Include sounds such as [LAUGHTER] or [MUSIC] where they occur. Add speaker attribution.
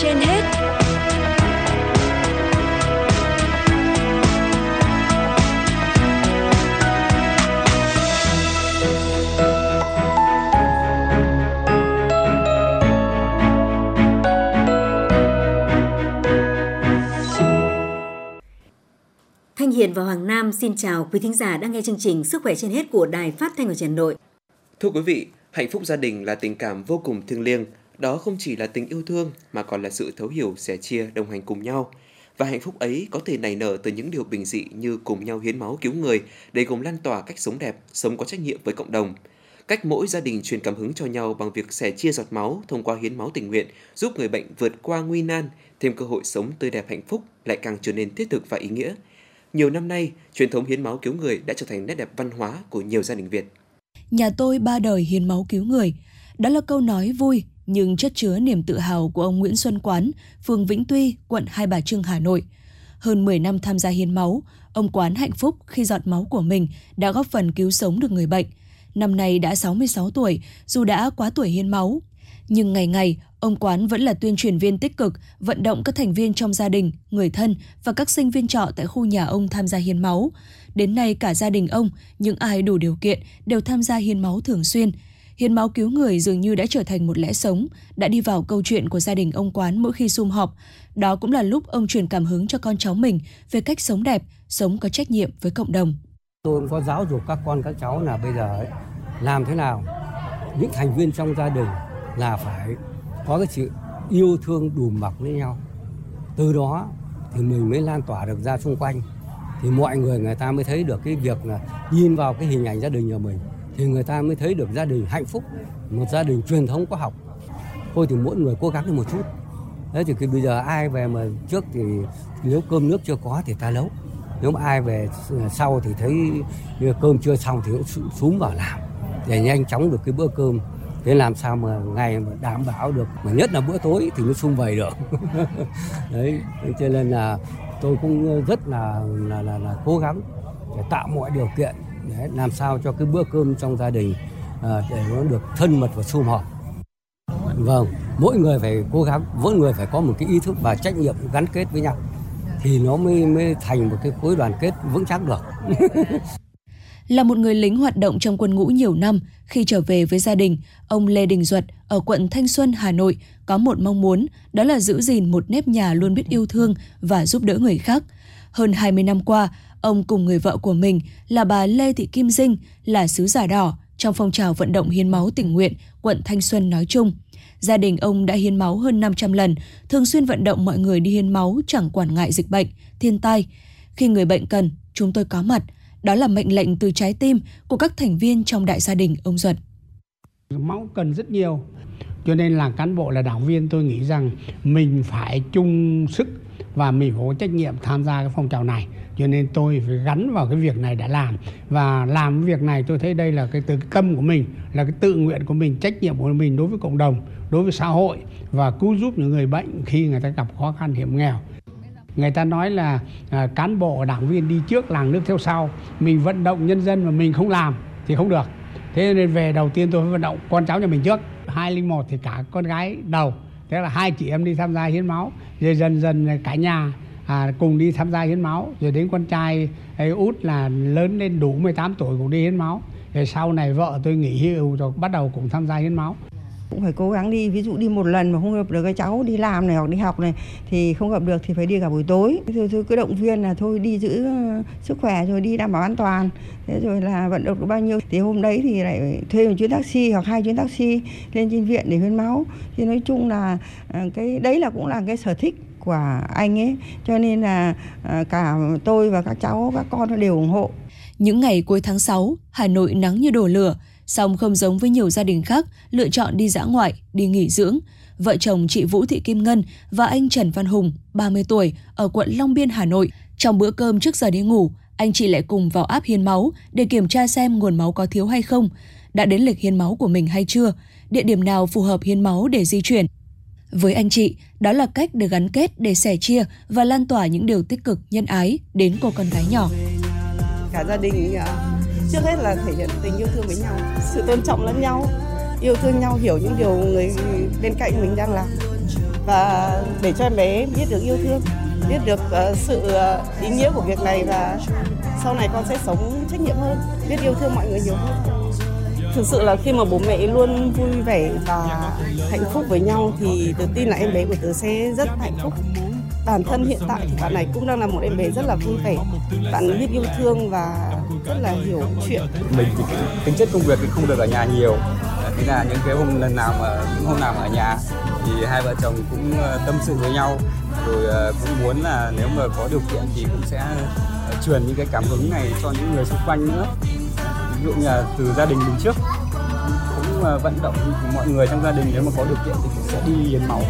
Speaker 1: trên hết
Speaker 2: Thanh Hiền và Hoàng Nam xin chào quý thính giả đang nghe chương trình Sức khỏe trên hết của Đài Phát thanh ở Hà Nội.
Speaker 3: Thưa quý vị, hạnh phúc gia đình là tình cảm vô cùng thiêng liêng. Đó không chỉ là tình yêu thương mà còn là sự thấu hiểu, sẻ chia, đồng hành cùng nhau. Và hạnh phúc ấy có thể nảy nở từ những điều bình dị như cùng nhau hiến máu cứu người để cùng lan tỏa cách sống đẹp, sống có trách nhiệm với cộng đồng. Cách mỗi gia đình truyền cảm hứng cho nhau bằng việc sẻ chia giọt máu thông qua hiến máu tình nguyện giúp người bệnh vượt qua nguy nan, thêm cơ hội sống tươi đẹp hạnh phúc lại càng trở nên thiết thực và ý nghĩa. Nhiều năm nay, truyền thống hiến máu cứu người đã trở thành nét đẹp văn hóa của nhiều gia đình Việt.
Speaker 4: Nhà tôi ba đời hiến máu cứu người. Đó là câu nói vui nhưng chất chứa niềm tự hào của ông Nguyễn Xuân Quán, phường Vĩnh Tuy, quận Hai Bà Trưng, Hà Nội. Hơn 10 năm tham gia hiến máu, ông Quán hạnh phúc khi giọt máu của mình đã góp phần cứu sống được người bệnh. Năm nay đã 66 tuổi, dù đã quá tuổi hiến máu. Nhưng ngày ngày, ông Quán vẫn là tuyên truyền viên tích cực, vận động các thành viên trong gia đình, người thân và các sinh viên trọ tại khu nhà ông tham gia hiến máu. Đến nay cả gia đình ông, những ai đủ điều kiện đều tham gia hiến máu thường xuyên. Hiến máu cứu người dường như đã trở thành một lẽ sống, đã đi vào câu chuyện của gia đình ông Quán mỗi khi sum họp. Đó cũng là lúc ông truyền cảm hứng cho con cháu mình về cách sống đẹp, sống có trách nhiệm với cộng đồng.
Speaker 5: Tôi cũng có giáo dục các con các cháu là bây giờ ấy, làm thế nào những thành viên trong gia đình là phải có cái sự yêu thương đùm bọc với nhau. Từ đó thì mình mới lan tỏa được ra xung quanh. Thì mọi người người ta mới thấy được cái việc là nhìn vào cái hình ảnh gia đình nhà mình thì người ta mới thấy được gia đình hạnh phúc, một gia đình truyền thống có học. Thôi thì mỗi người cố gắng lên một chút. Thế thì cái bây giờ ai về mà trước thì nếu cơm nước chưa có thì ta nấu. Nếu mà ai về sau thì thấy cơm chưa xong thì cũng xuống vào làm để nhanh chóng được cái bữa cơm thế làm sao mà ngày mà đảm bảo được mà nhất là bữa tối thì nó sung vầy được [LAUGHS] đấy cho nên là tôi cũng rất là là là, là cố gắng để tạo mọi điều kiện để làm sao cho cái bữa cơm trong gia đình à, để nó được thân mật và sum họp vâng mỗi người phải cố gắng mỗi người phải có một cái ý thức và trách nhiệm gắn kết với nhau thì nó mới mới thành một cái khối đoàn kết vững chắc được [LAUGHS]
Speaker 4: Là một người lính hoạt động trong quân ngũ nhiều năm, khi trở về với gia đình, ông Lê Đình Duật ở quận Thanh Xuân, Hà Nội có một mong muốn, đó là giữ gìn một nếp nhà luôn biết yêu thương và giúp đỡ người khác. Hơn 20 năm qua, ông cùng người vợ của mình là bà Lê Thị Kim Dinh là sứ giả đỏ trong phong trào vận động hiến máu tình nguyện quận Thanh Xuân nói chung. Gia đình ông đã hiến máu hơn 500 lần, thường xuyên vận động mọi người đi hiến máu chẳng quản ngại dịch bệnh, thiên tai. Khi người bệnh cần, chúng tôi có mặt – đó là mệnh lệnh từ trái tim của các thành viên trong đại gia đình ông Duật.
Speaker 6: Máu cần rất nhiều, cho nên là cán bộ là đảng viên tôi nghĩ rằng mình phải chung sức và mình có trách nhiệm tham gia cái phong trào này. Cho nên tôi phải gắn vào cái việc này đã làm. Và làm cái việc này tôi thấy đây là cái từ cái tâm của mình là cái tự nguyện của mình trách nhiệm của mình đối với cộng đồng đối với xã hội và cứu giúp những người bệnh khi người ta gặp khó khăn hiểm nghèo. Người ta nói là à, cán bộ đảng viên đi trước làng nước theo sau. Mình vận động nhân dân mà mình không làm thì không được. Thế nên về đầu tiên tôi phải vận động con cháu nhà mình trước. 201 thì cả con gái đầu thế là hai chị em đi tham gia hiến máu rồi dần dần cả nhà à, cùng đi tham gia hiến máu. Rồi đến con trai ấy út là lớn lên đủ 18 tuổi cũng đi hiến máu. Rồi sau này vợ tôi nghỉ hưu rồi bắt đầu cũng tham gia hiến máu
Speaker 7: cũng phải cố gắng đi ví dụ đi một lần mà không gặp được các cháu đi làm này hoặc đi học này thì không gặp được thì phải đi cả buổi tối. Rồi tôi cứ động viên là thôi đi giữ ờ, sức khỏe rồi đi đảm bảo an toàn. Thế rồi là vận động được bao nhiêu. Thì hôm đấy thì lại thuê một chuyến taxi hoặc hai chuyến taxi lên trên viện để hiến máu. Thì nói chung là ờ, cái đấy là cũng là cái sở thích của anh ấy. Cho nên là ờ, cả tôi và các cháu các con đều ủng hộ.
Speaker 4: Những ngày cuối tháng 6, Hà Nội nắng như đổ lửa, Song không giống với nhiều gia đình khác lựa chọn đi dã ngoại, đi nghỉ dưỡng. Vợ chồng chị Vũ Thị Kim Ngân và anh Trần Văn Hùng, 30 tuổi, ở quận Long Biên, Hà Nội. Trong bữa cơm trước giờ đi ngủ, anh chị lại cùng vào áp hiến máu để kiểm tra xem nguồn máu có thiếu hay không, đã đến lịch hiến máu của mình hay chưa, địa điểm nào phù hợp hiến máu để di chuyển. Với anh chị, đó là cách để gắn kết, để sẻ chia và lan tỏa những điều tích cực, nhân ái đến cô con gái nhỏ.
Speaker 8: Cả gia đình à, trước hết là thể hiện tình yêu thương với nhau, sự tôn trọng lẫn nhau, yêu thương nhau, hiểu những điều người bên cạnh mình đang làm. Và để cho em bé biết được yêu thương, biết được ờ, sự ờ, ý nghĩa của việc này và sau này con sẽ sống trách nhiệm hơn, biết yêu thương mọi người nhiều hơn. Thực sự là khi mà bố mẹ luôn vui vẻ và hạnh phúc với nhau thì tớ tin là em bé của tớ sẽ rất hạnh phúc. Bản thân hiện tại thì bạn này cũng đang là một em bé rất là vui vẻ, bạn biết yêu thương và rất là hiểu chuyện.
Speaker 1: Mình thì tính chất công việc thì không được ở nhà nhiều. Thế là những cái hôm, lần nào mà, những hôm nào mà ở nhà thì hai vợ chồng cũng ờ, tâm sự với nhau. Rồi ờ, cũng muốn là nếu mà có điều kiện thì cũng sẽ ờ, truyền những cái cảm hứng này cho những người xung quanh nữa. Ví dụ như là từ gia đình mình trước, cũng vận động mọi người trong gia đình nếu mà có điều kiện thì cũng sẽ đi hiến máu.